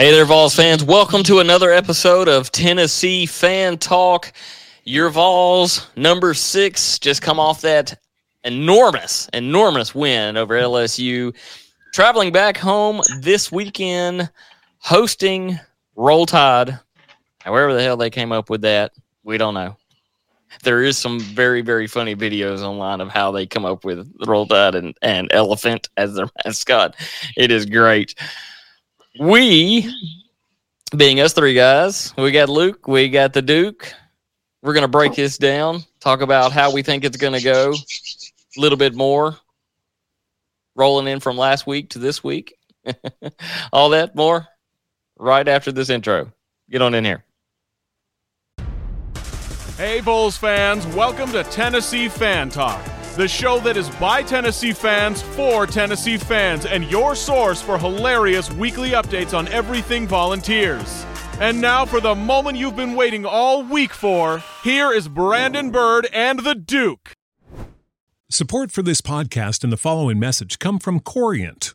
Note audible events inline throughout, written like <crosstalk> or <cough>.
Hey there, Vols fans. Welcome to another episode of Tennessee Fan Talk. Your Vols, number six, just come off that enormous, enormous win over LSU. Traveling back home this weekend, hosting Roll Tide. However, the hell they came up with that, we don't know. There is some very, very funny videos online of how they come up with Roll Tide and, and Elephant as their mascot. It is great. We, being us three guys, we got Luke, we got the Duke. We're going to break this down, talk about how we think it's going to go, a little bit more, rolling in from last week to this week. <laughs> All that more right after this intro. Get on in here. Hey, Vols fans, welcome to Tennessee Fan Talk the show that is by Tennessee fans for Tennessee fans and your source for hilarious weekly updates on everything volunteers. And now for the moment you've been waiting all week for, here is Brandon Bird and the Duke. Support for this podcast and the following message come from Corient.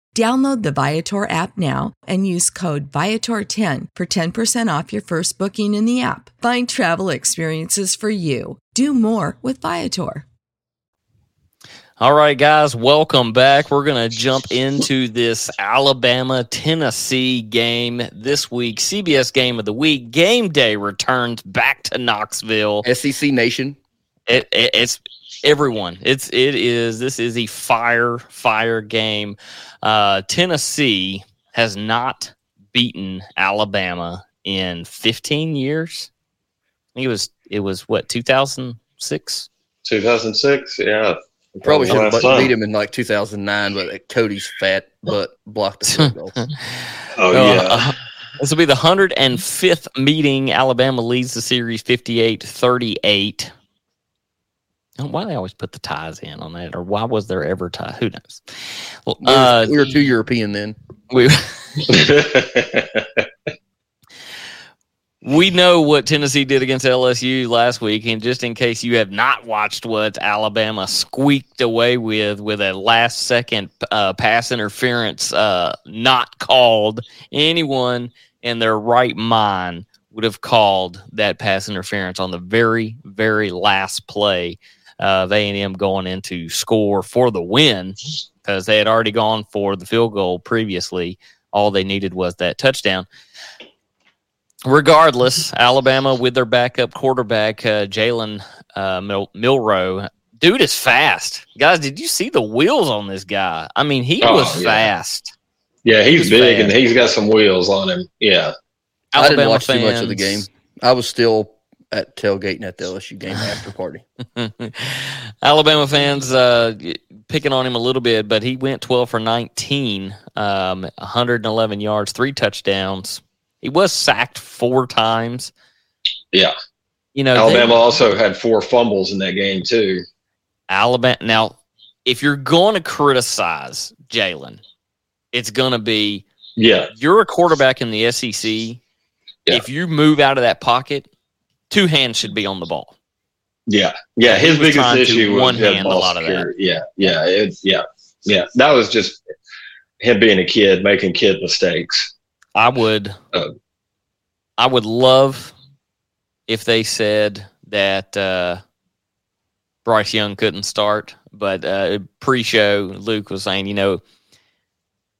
Download the Viator app now and use code Viator10 for 10% off your first booking in the app. Find travel experiences for you. Do more with Viator. All right, guys, welcome back. We're going to jump into this Alabama Tennessee game this week. CBS game of the week. Game day returns back to Knoxville. SEC Nation. It, it, it's everyone. It's it is this is a fire fire game. Uh, Tennessee has not beaten Alabama in 15 years. I think it was it was what 2006. 2006, yeah. Probably should have beat him in like 2009, but Cody's fat butt blocked the goal. <laughs> oh yeah. Uh, this will be the 105th meeting. Alabama leads the series 58 38. Why they always put the ties in on that, or why was there ever tie? Who knows? Well, uh, we were too European then. We <laughs> <laughs> we know what Tennessee did against LSU last week, and just in case you have not watched what Alabama squeaked away with with a last second uh, pass interference, uh, not called, anyone in their right mind would have called that pass interference on the very very last play of A&M going into score for the win because they had already gone for the field goal previously. All they needed was that touchdown. Regardless, Alabama with their backup quarterback, uh, Jalen uh, Mil- Milroe, dude is fast. Guys, did you see the wheels on this guy? I mean, he oh, was yeah. fast. Yeah, he's he big fast. and he's got some wheels on him. Yeah. Alabama I didn't watch fans, too much of the game. I was still at tailgating at the LSU game after party. <laughs> Alabama fans uh, picking on him a little bit, but he went 12 for 19, um, 111 yards, three touchdowns. He was sacked four times. Yeah. You know, Alabama they, also had four fumbles in that game too. Alabama. Now, if you're going to criticize Jalen, it's going to be yeah. You're a quarterback in the SEC. Yeah. If you move out of that pocket, two hands should be on the ball. Yeah, yeah. His biggest issue was one hand. A lot of that. Yeah, yeah, it, yeah, yeah. That was just him being a kid making kid mistakes. I would, uh, I would love if they said that uh, Bryce Young couldn't start, but uh, pre-show Luke was saying, you know,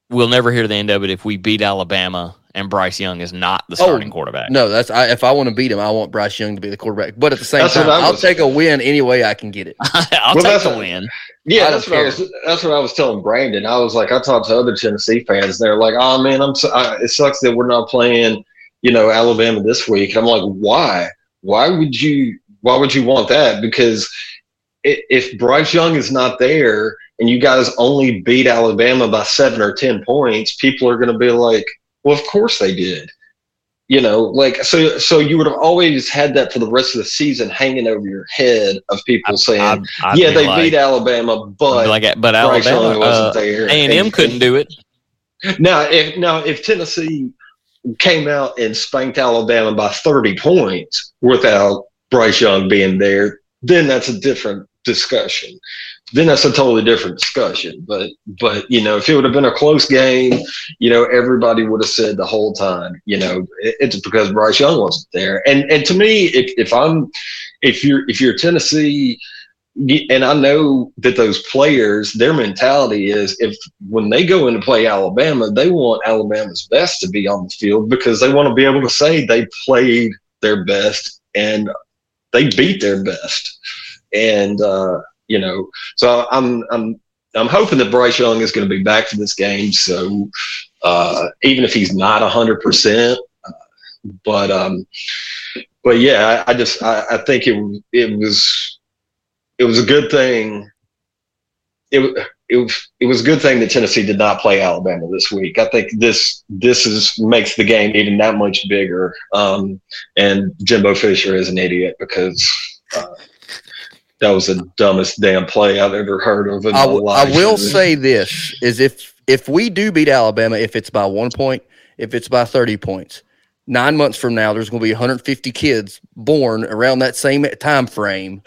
we'll never hear the end of it if we beat Alabama and Bryce Young is not the oh, starting oh, quarterback. No, that's I, if I want to beat him, I want Bryce Young to be the quarterback. But at the same that's time, I'll take a win any way I can get it. <laughs> I'll well, take a win. Yeah, that's what I was. That's what I was telling Brandon. I was like, I talked to other Tennessee fans. They're like, "Oh man, I'm. So, I, it sucks that we're not playing, you know, Alabama this week." And I'm like, "Why? Why would you? Why would you want that? Because if Bryce Young is not there." and you guys only beat Alabama by seven or 10 points, people are going to be like, well, of course they did. You know, like, so, so you would have always had that for the rest of the season hanging over your head of people saying, I'd, I'd yeah, they like, beat Alabama, but, like, but Alabama wasn't uh, there. A&M couldn't do it. <laughs> Now, if, now, if Tennessee came out and spanked Alabama by 30 points without Bryce Young being there, then that's a different discussion then that's a totally different discussion. But but you know, if it would have been a close game, you know, everybody would have said the whole time, you know, it's because Bryce Young wasn't there. And and to me, if, if I'm if you're if you're Tennessee, and I know that those players, their mentality is if when they go in to play Alabama, they want Alabama's best to be on the field because they want to be able to say they played their best and they beat their best. And uh, you know, so I'm I'm I'm hoping that Bryce Young is going to be back for this game. So uh, even if he's not hundred percent, uh, but um, but yeah, I, I just I, I, think it it was it was a good thing. It it was it was a good thing that Tennessee did not play Alabama this week. I think this this is makes the game even that much bigger. Um, and Jimbo Fisher is an idiot because. Uh, that was the dumbest damn play I've ever heard of in I, my life. I will say this: is if if we do beat Alabama, if it's by one point, if it's by thirty points, nine months from now, there's going to be 150 kids born around that same time frame,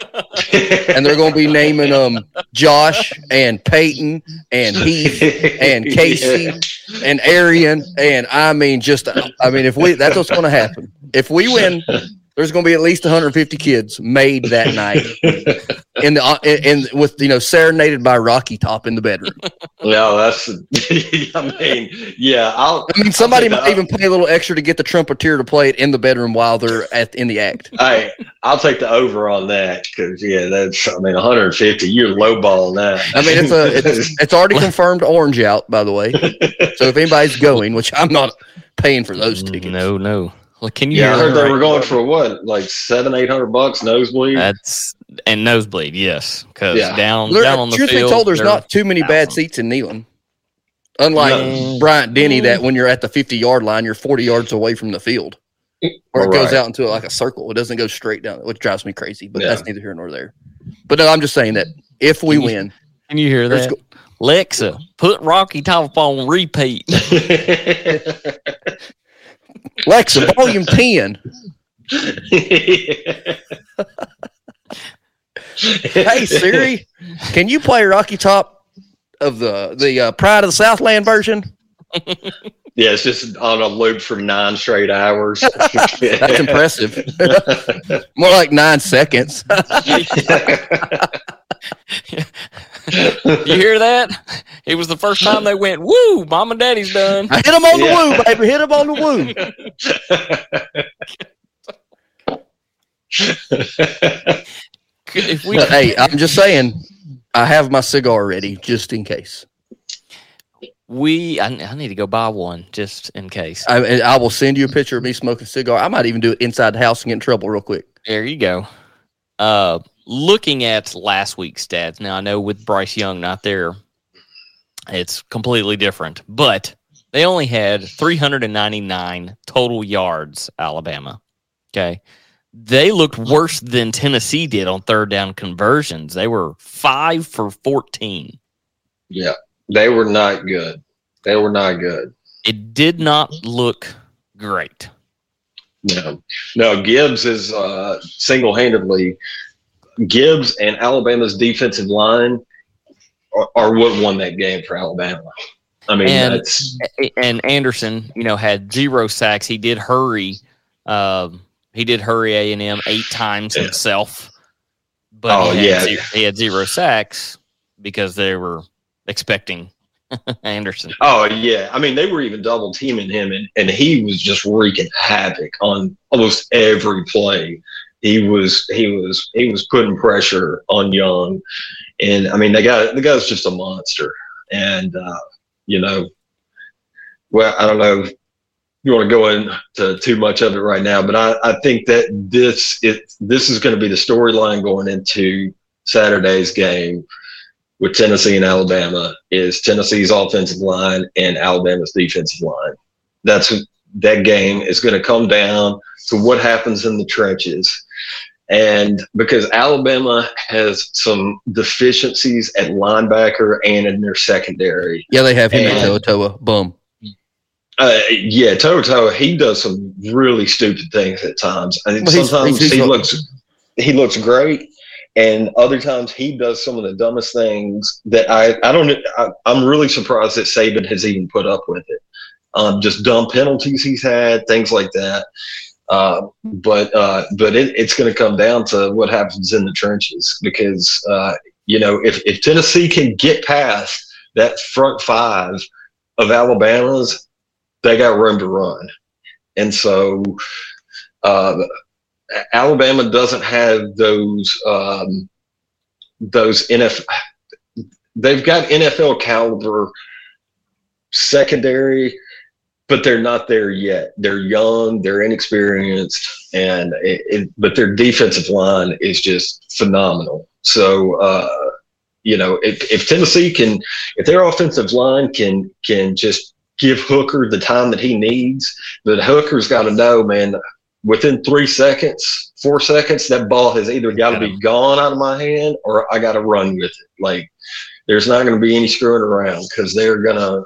and they're going to be <laughs> naming them Josh and Peyton and Heath and <laughs> Casey yeah. and Arian, and I mean, just I mean, if we that's what's going to happen. If we win there's going to be at least 150 kids made that night <laughs> in the uh, in, in with you know serenaded by Rocky Top in the bedroom. Yeah, that's. <laughs> I mean, yeah, I'll. I mean, somebody might even pay a little extra to get the trumpeter to play it in the bedroom while they're at in the act. Hey, I'll take the over on that because yeah, that's. I mean, 150. You're lowballing that. I mean, it's a it's, <laughs> it's already confirmed orange out by the way. So if anybody's going, which I'm not paying for those tickets. No, no. Like, can you? Yeah, I heard they right? were going for what, like seven, eight hundred bucks nosebleed. That's and nosebleed, yes, because yeah. down there, down on the truth field. Truth be told, there's not too many bad seats in Neyland. Unlike no. Bryant Denny, that mm. when you're at the 50 yard line, you're 40 yards away from the field, or it goes out into like a circle. It doesn't go straight down, which drives me crazy. But yeah. that's neither here nor there. But no, I'm just saying that if we can you, win, can you hear that? Go- Lexa, put Rocky Top on repeat. <laughs> <laughs> Lexa, volume <laughs> 10. hey Siri, can you play Rocky Top of the the uh, Pride of the Southland version? Yeah, it's just on a loop for nine straight hours. <laughs> That's impressive. <laughs> More like nine seconds. <laughs> you hear that? It was the first time they went, woo, mom and daddy's done. I hit them on the woo, baby. Hit them on the woo. if we, hey, I'm just saying, I have my cigar ready just in case. We, I, I need to go buy one just in case. I, I will send you a picture of me smoking a cigar. I might even do it inside the house and get in trouble real quick. There you go. Uh, looking at last week's stats, now I know with Bryce Young not there, it's completely different, but they only had 399 total yards, Alabama. Okay. they looked worse than Tennessee did on third down conversions. They were five for 14. Yeah, they were not good. They were not good. It did not look great. No, no. Gibbs is uh, single-handedly Gibbs and Alabama's defensive line are, are what won that game for Alabama. I mean, And- that's And Anderson, you know, had zero sacks. He did hurry. Um, he did hurry A and M eight times Yeah. himself, but Oh, he, had yeah. zero, he had zero sacks because they were expecting <laughs> Anderson. Oh yeah, I mean they were even double teaming him, and, and he was just wreaking havoc on almost every play. He was he was he was putting pressure on Young, and I mean the guy the guy's just a monster, and uh, you know, well I don't know you want to go into too much of it right now, but I, I think that this it this is going to be the storyline going into Saturday's game with Tennessee and Alabama is Tennessee's offensive line and Alabama's defensive line. That's that game is going to come down to what happens in the trenches. And because Alabama has some deficiencies at linebacker and in their secondary. Yeah, they have him And- and Toa Bum. Uh, yeah, Toto, he does some really stupid things at times. I think Well, sometimes he's- he he's- looks he looks great, and other times he does some of the dumbest things that I I don't I, I'm really surprised that Saban has even put up with it. Um, just dumb penalties he's had, things like that. Uh, but uh, but it, it's going to come down to what happens in the trenches because uh, you know if if Tennessee can get past that front five of Alabama's, they got room to run, and so. Uh, Alabama doesn't have those um, those NFL. They've got NFL caliber secondary, but they're not there yet. They're young, they're inexperienced, and it, it, but their defensive line is just phenomenal. So uh, you know, if, if Tennessee can, if their offensive line can can just give Hooker the time that he needs, but Hooker's got to know, man, within three seconds, four seconds, that ball has either got to be gone out of my hand or I got to run with it. Like there's not going to be any screwing around because they're going to,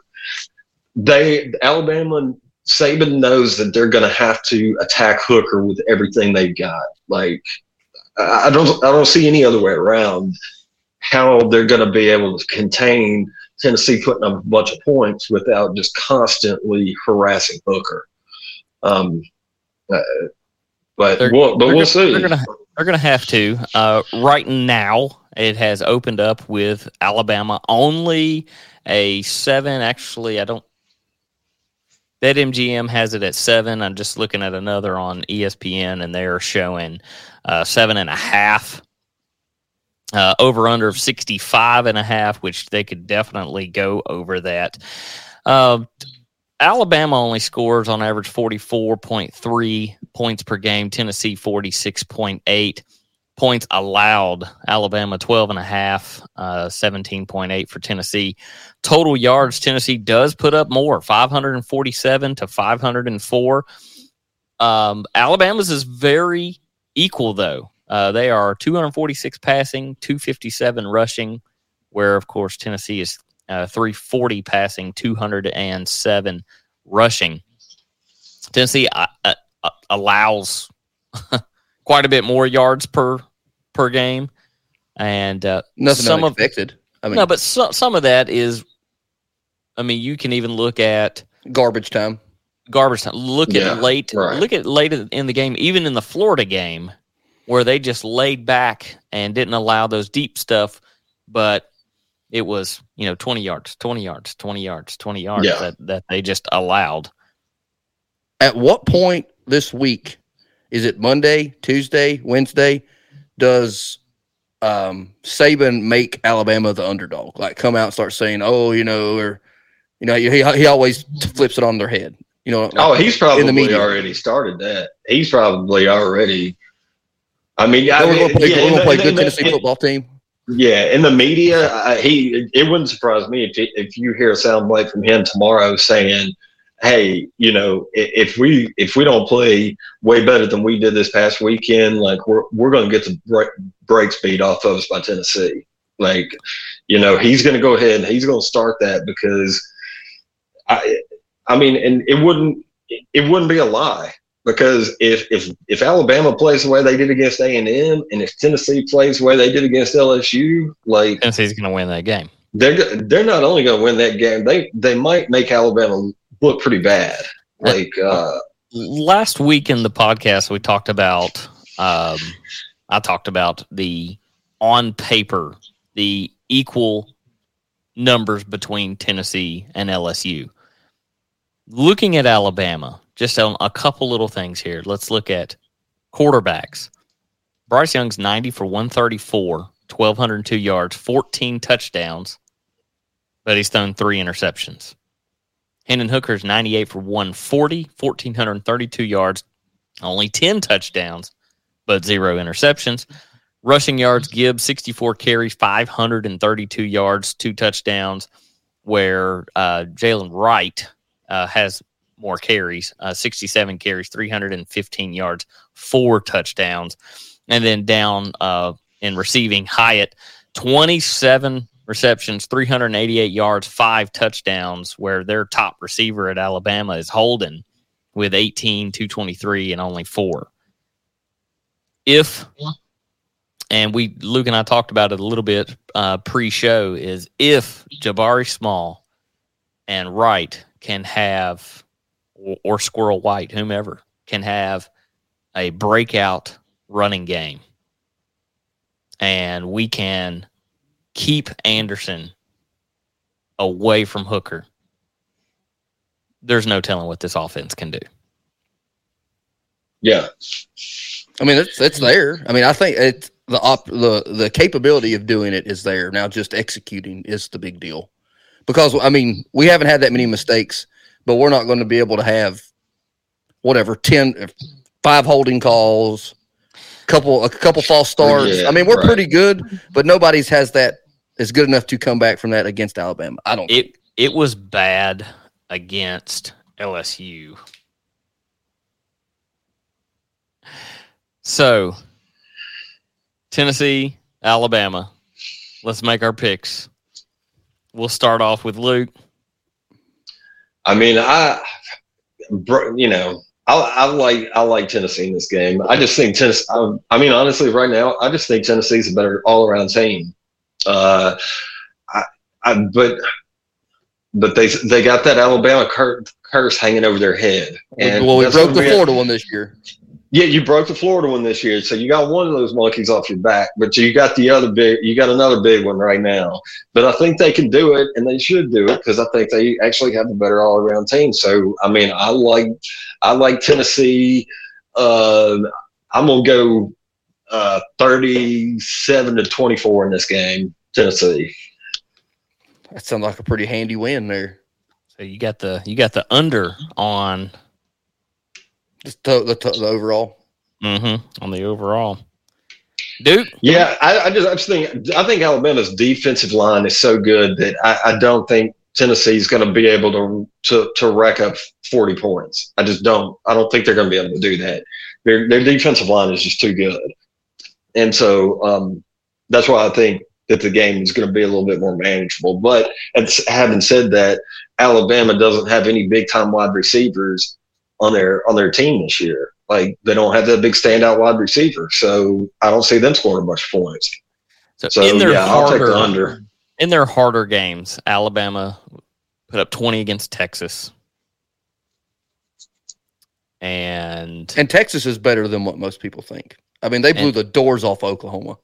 they, Alabama Saban knows that they're going to have to attack Hooker with everything they've got. Like I don't, I don't see any other way around how they're going to be able to contain Tennessee putting up a bunch of points without just constantly harassing Hooker. Um, uh, but They're- we'll, but we'll go- see. They're gonna they're gonna have to. Uh, right now, it has opened up with Alabama only a seven. Actually, I don't. That MGM has it at seven. I'm just looking at another on ESPN, and they're showing uh, seven and a half. Uh, over under of 65 and a half, which they could definitely go over that. Uh, Alabama only scores on average 44.3 points per game. Tennessee 46.8 points allowed. Alabama 12 and a half, uh, 17.8 for Tennessee. Total yards, Tennessee does put up more, 547 to 504. Um, Alabama's is very equal though. Uh, they are 246 passing, 257 rushing, where of course Tennessee is uh, 340 passing, 207 rushing. Tennessee uh, uh, uh, allows <laughs> quite a bit more yards per per game, and uh, Nothing some of. I mean, no, but so, some of that is, I mean, you can even look at garbage time. garbage time. Look Yeah, at late. right. Look at late in the game, even in the Florida game, where they just laid back and didn't allow those deep stuff, but it was you know twenty yards, twenty yards, twenty yards, twenty yards Yeah. that that they just allowed. At what point this week is it Monday, Tuesday, Wednesday? Does um, Saban make Alabama the underdog? Like come out and start saying, "Oh, you know," or you know, he he always flips it on their head. You know, Oh, he's probably already started that. He's probably already. I mean, I we're going to play, yeah, gonna play good the- Tennessee in- football team. Yeah, in the media, I, he it wouldn't surprise me if if you hear a soundbite from him tomorrow saying hey, you know, if we if we don't play way better than we did this past weekend, like we're we're going to get the break, breaks beat off of us by Tennessee. Like, you know, he's going to go ahead and he's going to start that because I, I mean, and it wouldn't it wouldn't be a lie because if if if Alabama plays the way they did against A and M, and if Tennessee plays the way they did against LSU, like Tennessee's going to win that game. They're they're not only going to win that game, they they might make Alabama look pretty bad. Like uh, last week in the podcast, we talked about. Um, I talked about the on paper the equal numbers between Tennessee and LSU. Looking at Alabama, just on a couple little things here. Let's look at quarterbacks. Bryce Young's 90 for 134, 1,202 yards, 14 touchdowns, but he's thrown three interceptions. Hendon Hooker's 98 for 140, 1,432 yards, only 10 touchdowns, but zero interceptions. Rushing yards, Gibbs 64 carries, 532 yards, two touchdowns, where uh, Jaylen Wright uh, has more carries, uh, 67 carries, 315 yards, four touchdowns. And then down uh, in receiving, Hyatt, 27 receptions, 388 yards, five touchdowns, where their top receiver at Alabama is Holden with 18, 223, and only four. If, and we, Luke and I talked about it a little bit uh, pre show, is if Jabari Small and Wright can have, or, or Squirrel White, whomever, can have a breakout running game, and we can keep Anderson away from Hooker, there's no telling what this offense can do. Yeah, I mean it's it's there. I mean I think it's the op the the capability of doing it is there. Now just executing is the big deal. Because I mean we haven't had that many mistakes, but we're not going to be able to have whatever 10 five holding calls, couple a couple false starts. Yeah, I mean, we're right. pretty good, but nobody's has that is good enough to come back from that against Alabama. I don't. It it was bad against LSU. So, Tennessee, Alabama. Let's make our picks. We'll start off with Luke. I mean, I, bro- you know, I, I like I like Tennessee in this game. I just think Tennessee. I, I mean, honestly, right now, I just think Tennessee's a better all around team. Uh, I, I, but but they they got that Alabama cur- curse hanging over their head. And well, we broke the we- Florida one this year. Yeah, you broke the Florida one this year, so you got one of those monkeys off your back, but you got the other big, you got another big one right now. But I think they can do it, and they should do it because I think they actually have a better all-around team. So, I mean, I like, I like Tennessee. Uh, I'm gonna go uh, 37 to 24 in this game, Tennessee. That sounds like a pretty handy win there. So you got the you got the under on Just to, the, to, the overall. mhm, on the overall. Duke, Yeah, I, I just I just think I think Alabama's defensive line is so good that I, I don't think Tennessee's going to be able to to to rack up forty points. I just don't. I don't think they're going to be able to do that. Their their defensive line is just too good, and so um, that's why I think that the game is going to be a little bit more manageable. But it's, having said that, Alabama doesn't have any big time wide receivers on their on their team this year. Like they don't have that big standout wide receiver, so I don't see them scoring much points. so, So in their yeah, I'll take harder the under. in their harder games, Alabama put up 20 against Texas. And And Texas is better than what most people think. I mean, they blew And- the doors off Oklahoma,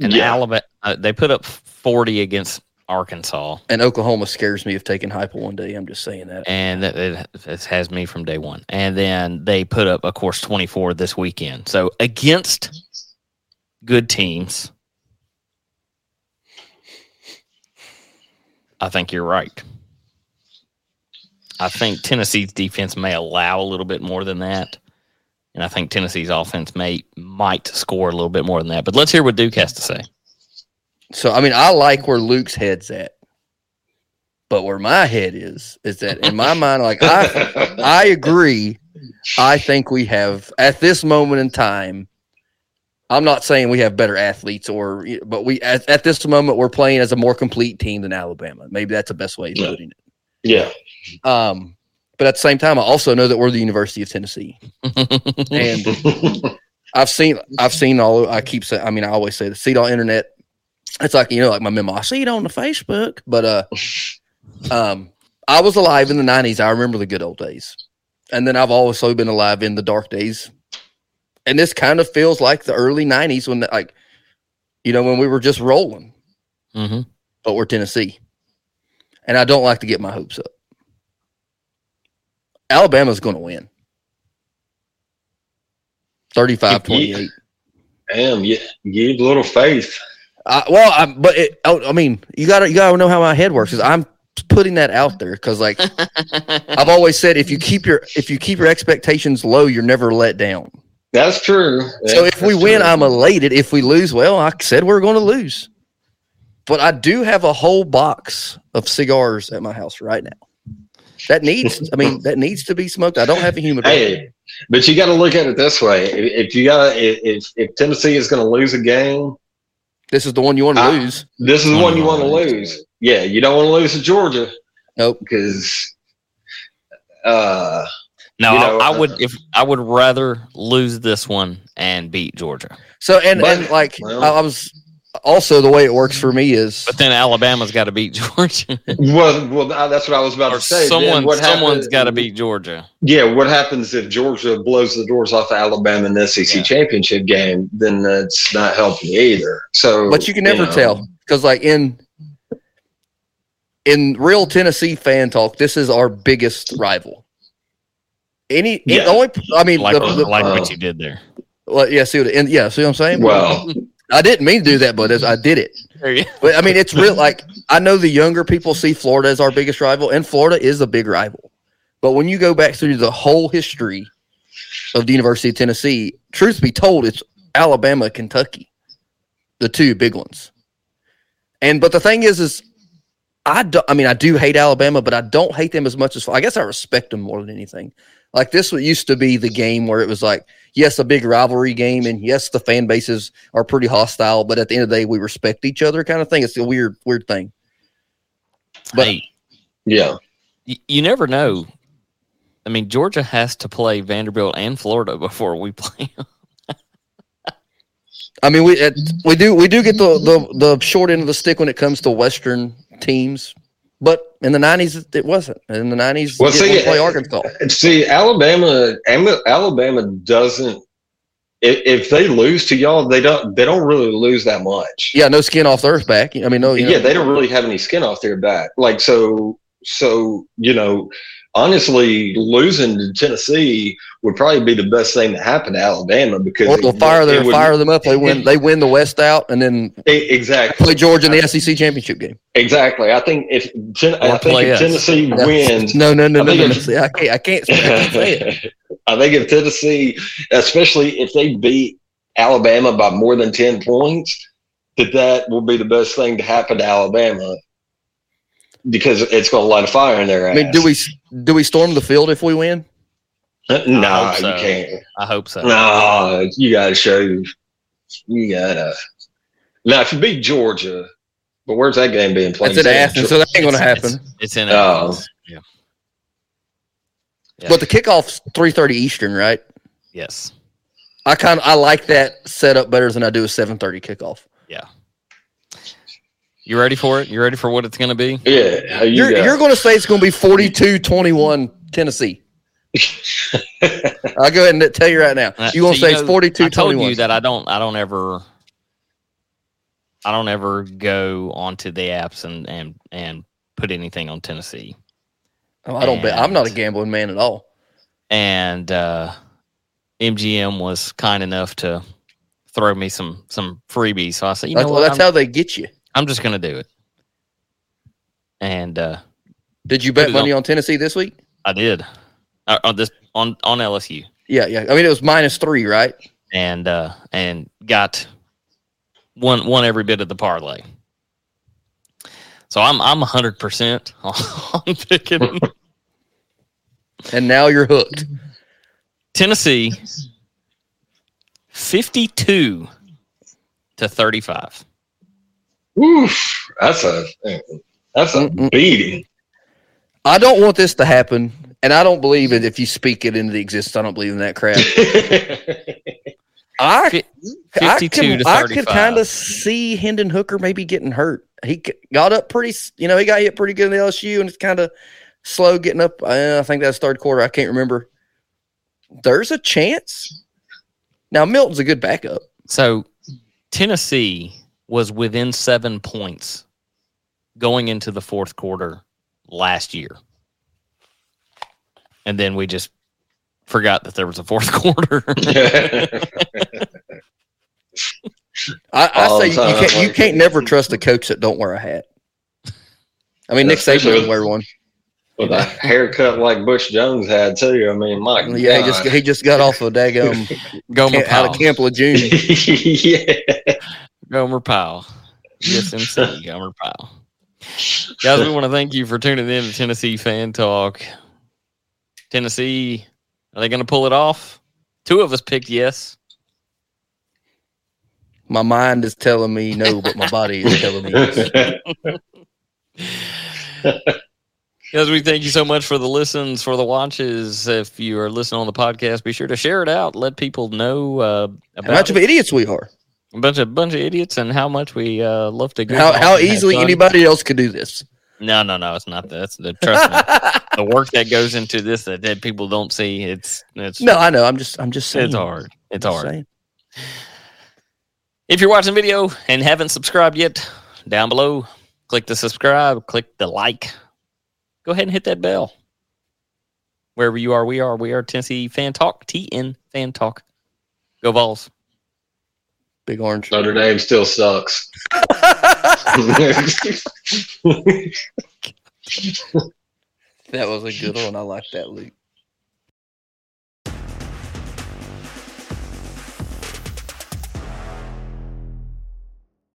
and Yeah. Alabama uh, they put up 40 against Arkansas. and Oklahoma scares me of taking Heupel one day. I'm just saying that. and it, it has me from day one. And then they put up, of course, 24 this weekend. So against good teams, I think you're right. I think Tennessee's defense may allow a little bit more than that. And I think Tennessee's offense may might score a little bit more than that. But let's hear what Duke has to say. So I mean, I like where Luke's head's at. But where my head is, is that in my <laughs> mind, like I, I agree. I think we have at this moment in time. I'm not saying we have better athletes, or but we at, at this moment we're playing as a more complete team than Alabama. Maybe that's the best way of Yeah. putting it. Yeah. Um, but at the same time, I also know that we're the University of Tennessee, and <laughs> I've seen I've seen all I keep saying I mean I always say the see it on internet. It's like you know like my memo. I see it on the Facebook, but uh, <laughs> um, I was alive in the '90s. I remember the good old days, and then I've also been alive in the dark days. And this kind of feels like the early '90s when the, like, you know, when we were just rolling, hmm but we're Tennessee, and I don't like to get my hopes up. Alabama's going to win. 35 28. Damn, you you have a little faith. I, well, I, but it, I, I mean, you gotta you gotta know how my head works. Is I'm putting that out there because, like, <laughs> I've always said, if you keep your if you keep your expectations low, you're never let down. That's true. so if we That's win, true. I'm elated. If we lose, well, I said we're going to lose. But I do have a whole box of cigars at my house right now. That needs, I mean, that needs to be smoked. I don't have a humidor. Hey, but you got to look at it this way: if, if you got, if if Tennessee is going to lose a game, This is the one you want to lose. this is the one you want to lose. Yeah, you don't want to lose to Georgia Nope. because, uh, No, You know, I, I uh, would if I would rather lose this one and beat Georgia. So and But- and like well- I, I was also the way it works for me is But then Alabama's got to beat Georgia, <laughs> well, well, that's what I was about or to say. Then someone what someone's happens- got to beat Georgia. Yeah, what happens if Georgia blows the doors off Alabama in the SEC Yeah. championship game? Then that's not helping either. So, but you can never know, tell because like in in real Tennessee fan talk, this is our biggest rival. Any it Yeah. only I mean Like the, the, like uh, what you did there. well, yeah see what and yeah see what I'm saying Well, <laughs> I didn't mean to do that but as I did it. But I mean it's real <laughs> like I know the younger people see Florida as our biggest rival and Florida is a big rival. But when you go back through the whole history of the University of Tennessee truth be told it's Alabama Kentucky the two big ones. And but the thing is is I do, I mean I do hate Alabama but I don't hate them as much as I guess I respect them more than anything like this what used to be the game where it was like yes a big rivalry game and yes the fan bases are pretty hostile but at the end of the day we respect each other kind of thing it's a weird weird thing But- hey, yeah, y- you never know. I mean, Georgia has to play Vanderbilt and Florida before we play. <laughs> 'em. I mean, we we do we do get the, the the short end of the stick when it comes to Western teams, but in the nineties it wasn't. In the nineties, Well, we see, play Arkansas. See, Alabama, Alabama doesn't. If, if they lose to y'all, they don't. They don't really lose that much. Yeah, no skin off their back. I mean, no, you know, yeah, they don't really have any skin off their back. Like so, so you know, honestly, losing to Tennessee would probably be the best thing to happen to Alabama because or it- they'll fire it would- fire them up. They win. They win the West out, and then exactly. play Georgia in the SEC championship game. Exactly. I think if Ten- I think if. Tennessee No. wins, No, no, no, I no, no. no. if- I can't. I can't, I can't say it. <laughs> I think if Tennessee, especially if they beat Alabama by more than ten points, that that will be the best thing to happen to Alabama because it's going to light a fire in their I ass. mean, do we do we storm the field if we win? No, I hope so. you can't. I hope so. No, you got to show. You got to. Now, if you beat Georgia, but where's that game being played? That's in Athens, so that ain't going to happen. It's, it's in Oh. Yeah. Yeah. But the kickoff's three thirty Eastern, right? Yes. I kind of I like that setup better than I do a seven thirty kickoff. You ready for it? You ready for what it's going to be? Yeah, how you You're got- you're going to say it's going to be 42-21 Tennessee. <laughs> I'll go ahead and tell you right now. Uh, You going to so say know, it's 42 I told you 21. that I don't. I don't ever. I don't ever go onto the apps and and and put anything on Tennessee. Oh, I don't bet. I'm not a gambling man at all. And uh, MGM was kind enough to throw me some some freebies. So I said, you know That's, what? that's I'm, how they get you. I'm just going to do it. And uh, Did you bet money on Tennessee this week? I did uh, on this on on LSU. Yeah, yeah. I mean, it was minus three, right? and uh and got one one every bit of the parlay. So I'm I'm 100 percent <laughs> on picking And now you're hooked. Tennessee 52 to 35. Oof, that's a that's a Mm-mm. beating. I don't want this to happen, and I don't believe it. If you speak it into the existence, I don't believe in that crap. <laughs> I, I can, to I could kind of see Hendon Hooker maybe getting hurt. He got up pretty, you know, he got hit pretty good in the LSU, and it's kind of slow getting up. Uh, I think that's third quarter. I can't remember. There's a chance. Now Milton's a good backup. So Tennessee was within seven points going into the fourth quarter last year. And then we just forgot that there was a fourth <laughs> quarter. I, I say the you, can't, you can't never trust a coach that don't wear a hat. I mean, Nick Saban Especially doesn't wear one. With a haircut like Butch Jones had too. I mean, Mike. Yeah, he just he just got off of daggum Gomer out of Powell. Camp Lejeune. <laughs> yeah. Gomer Pyle. Yes, MC <laughs> Gomer Pyle. Guys, we want to thank you for tuning in to Tennessee Fan Talk. Tennessee, are they going to pull it off? Two of us picked yes. My mind is telling me no, but my body is telling me yes. <laughs> Guys, we thank you so much for the listens, for the watches. If you are listening on the podcast, be sure to share it out. Let people know uh, How about much of idiots we are. A bunch of bunch of idiots and how much we uh, love to go. How how easily anybody else could do this. No, no, no. It's not that. It's the trust me. <laughs> the work that goes into this that, that people don't see. It's it's No, I know. I'm just I'm just saying. it's hard. It's hard. saying. If you're watching video and haven't subscribed yet, down below, click the subscribe, click the like. Go ahead and hit that bell. Wherever you are, we are. We are Tennessee Fan Talk, TN Fan Talk. Go Vols. Big orange. Notre Dame still sucks. <laughs> That was a good one. I like that, Luke.